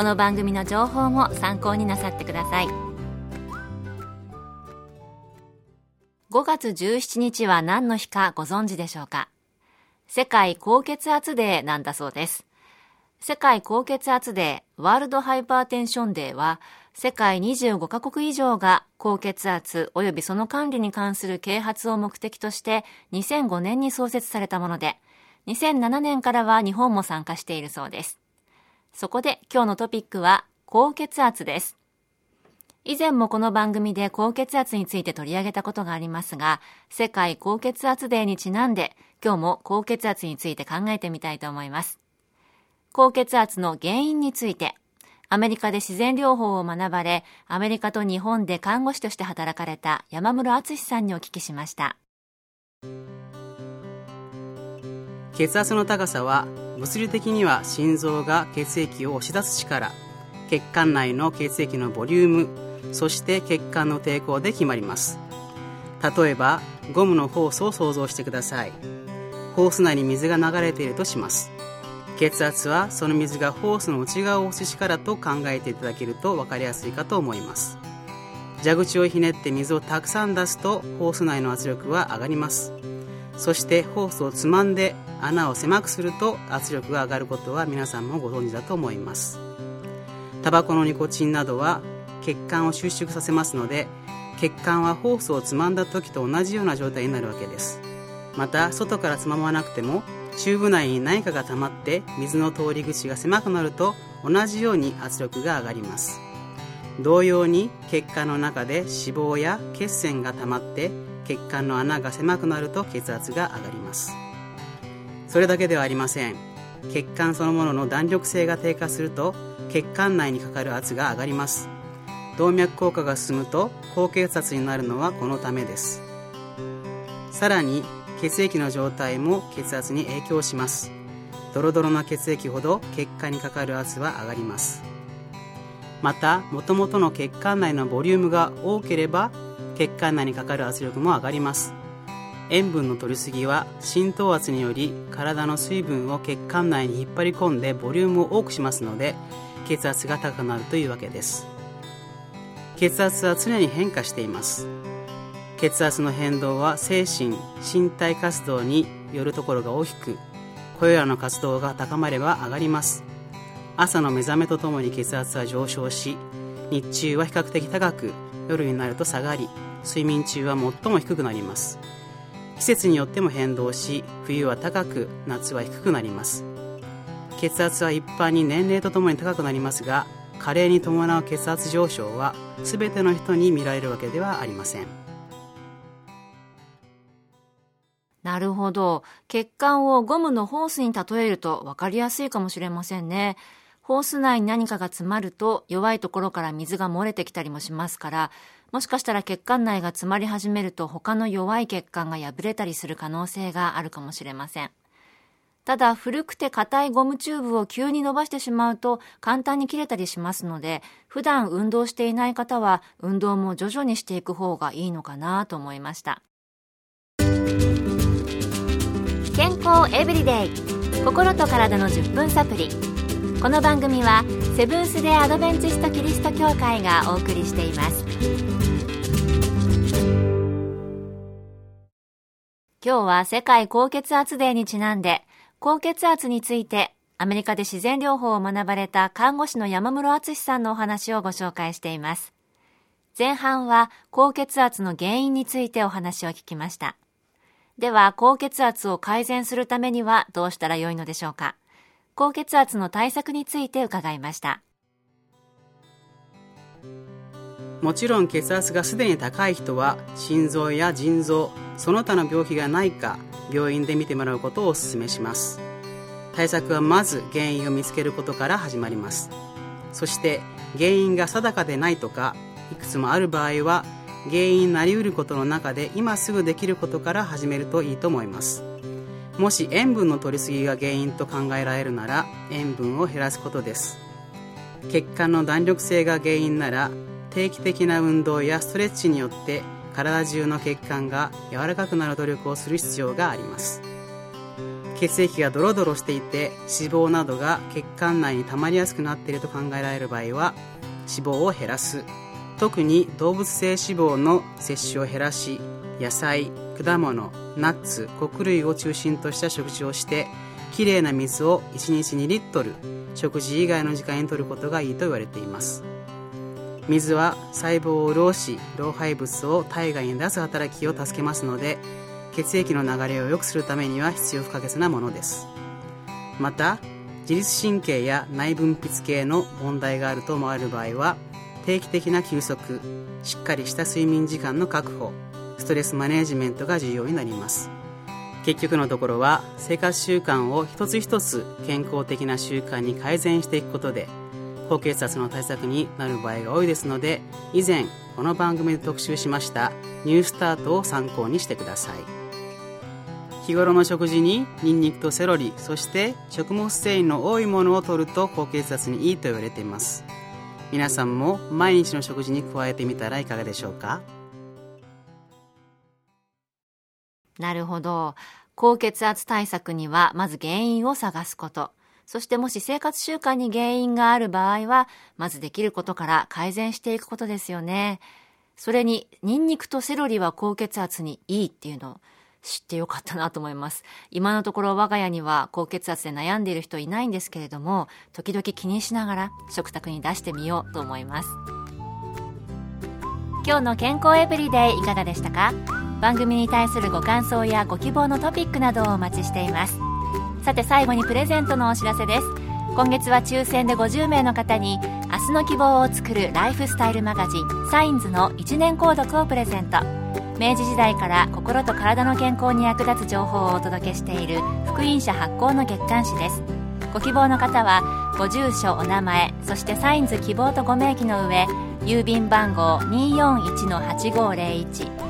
この番組の情報も参考になさってください。5月17日は何の日かご存知でしょうか？世界高血圧デーなんだそうです。世界高血圧デー World Hypertension Day は世界25カ国以上が高血圧及びその管理に関する啓発を目的として2005年に創設されたもので、2007年からは日本も参加しているそうです。そこで今日のトピックは高血圧です。以前もこの番組で高血圧について取り上げたことがありますが、世界高血圧デーにちなんで今日も高血圧について考えてみたいと思います。高血圧の原因について、アメリカで自然療法を学ばれ、アメリカと日本で看護師として働かれた山室敦さんにお聞きしました。血圧の高さは物理的には心臓が血液を押し出す力血管内の血液のボリュームそして血管の抵抗で決まります。例えばゴムのホースを想像してください。ホース内に水が流れているとします。血圧はその水がホースの内側を押す力と考えていただけると分かりやすいかと思います。蛇口をひねって水をたくさん出すとホース内の圧力は上がります。そしてホースをつまんで穴を狭くすると圧力が上がることは皆さんもご存知だと思います。タバコのニコチンなどは血管を収縮させますので血管はホースをつまんだ時と同じような状態になるわけです。また外からつままなくてもチューブ内に何かが溜まって水の通り口が狭くなると同じように圧力が上がります。同様に血管の中で脂肪や血栓が溜まって血管の穴が狭くなると血圧が上がります。それだけではありません。血管そのものの弾力性が低下すると血管内にかかる圧が上がります。動脈硬化が進むと高血圧になるのはこのためです。さらに血液の状態も血圧に影響します。ドロドロな血液ほど血管にかかる圧は上がります。またもともとの血管内のボリュームが多ければ血管内にかかる圧力も上がります。塩分の摂りすぎは浸透圧により体の水分を血管内に引っ張り込んでボリュームを多くしますので血圧が高くなるというわけです。血圧は常に変化しています。血圧の変動は精神身体活動によるところが大きくこれらの活動が高まれば上がります。朝の目覚めとともに血圧は上昇し日中は比較的高く夜になると下がり睡眠中は最も低くなります。季節によっても変動し冬は高く夏は低くなります血圧は一般に年齢とともに高くなりますが加齢に伴う血圧上昇は全ての人に見られるわけではありませんなるほど。血管をゴムのホースに例えると分かりやすいかもしれませんね。ホース内に何かが詰まると弱いところから水が漏れてきたりもしますから、もしかしたら血管内が詰まり始めると他の弱い血管が破れたりする可能性があるかもしれません。ただ古くて硬いゴムチューブを急に伸ばしてしまうと簡単に切れたりしますので普段運動していない方は運動も徐々にしていく方がいいのかなと思いました。健康エブリデイ心と体の10分サプリこの番組はセブンス・デ・アドベンチスト・キリスト教会がお送りしています。今日は世界高血圧デーにちなんで高血圧についてアメリカで自然療法を学ばれた看護師の山室敦さんのお話をご紹介しています。前半は高血圧の原因についてお話を聞きました。では高血圧を改善するためにはどうしたらよいのでしょうか？高血圧の対策について伺いました。もちろん血圧がすでに高い人は心臓や腎臓その他の病気がないか病院で見てもらうことをお勧めします。対策はまず原因を見つけることから始まります。そして原因が定かでないとかいくつもある場合は原因になりうることの中で今すぐできることから始めるといいと思います。もし塩分の摂りすぎが原因と考えられるなら塩分を減らすことです。血管の弾力性が原因なら定期的な運動やストレッチによって体中の血管が柔らかくなる努力をする必要があります。血液がドロドロしていて脂肪などが血管内に溜まりやすくなっていると考えられる場合は脂肪を減らす。特に動物性脂肪の摂取を減らし野菜果物ナッツ穀類を中心とした食事をしてきれいな水を1日2リットル食事以外の時間に摂ることがいいと言われています。水は細胞を潤し老廃物を体外に出す働きを助けますので血液の流れを良くするためには必要不可欠なものです。また自律神経や内分泌系の問題があると思われる場合は定期的な休息しっかりした睡眠時間の確保ストレスマネジメントが重要になります。結局のところは生活習慣を一つ一つ健康的な習慣に改善していくことで高血圧の対策になる場合が多いですので以前この番組で特集しましたニュースタートを参考にしてください。日頃の食事にニンニクとセロリそして食物繊維の多いものを摂ると高血圧にいいと言われています。皆さんも毎日の食事に加えてみたらいかがでしょうか？なるほど高血圧対策にはまず原因を探すことそしてもし生活習慣に原因がある場合は、まずできることから改善していくことですよね。それに、ニンニクとセロリは高血圧にいいっていうのを知ってよかったなと思います。今のところ我が家には高血圧で悩んでいる人いないんですけれども、時々気にしながら食卓に出してみようと思います。今日の健康エブリデイいかがでしたか？番組に対するご感想やご希望のトピックなどをお待ちしています。さて最後にプレゼントのお知らせです。今月は抽選で50名の方に明日の希望を作るライフスタイルマガジンサインズの1年購読をプレゼント。明治時代から心と体の健康に役立つ情報をお届けしている福音社発行の月刊誌です。ご希望の方はご住所お名前そしてサインズ希望とご名義の上郵便番号241-8501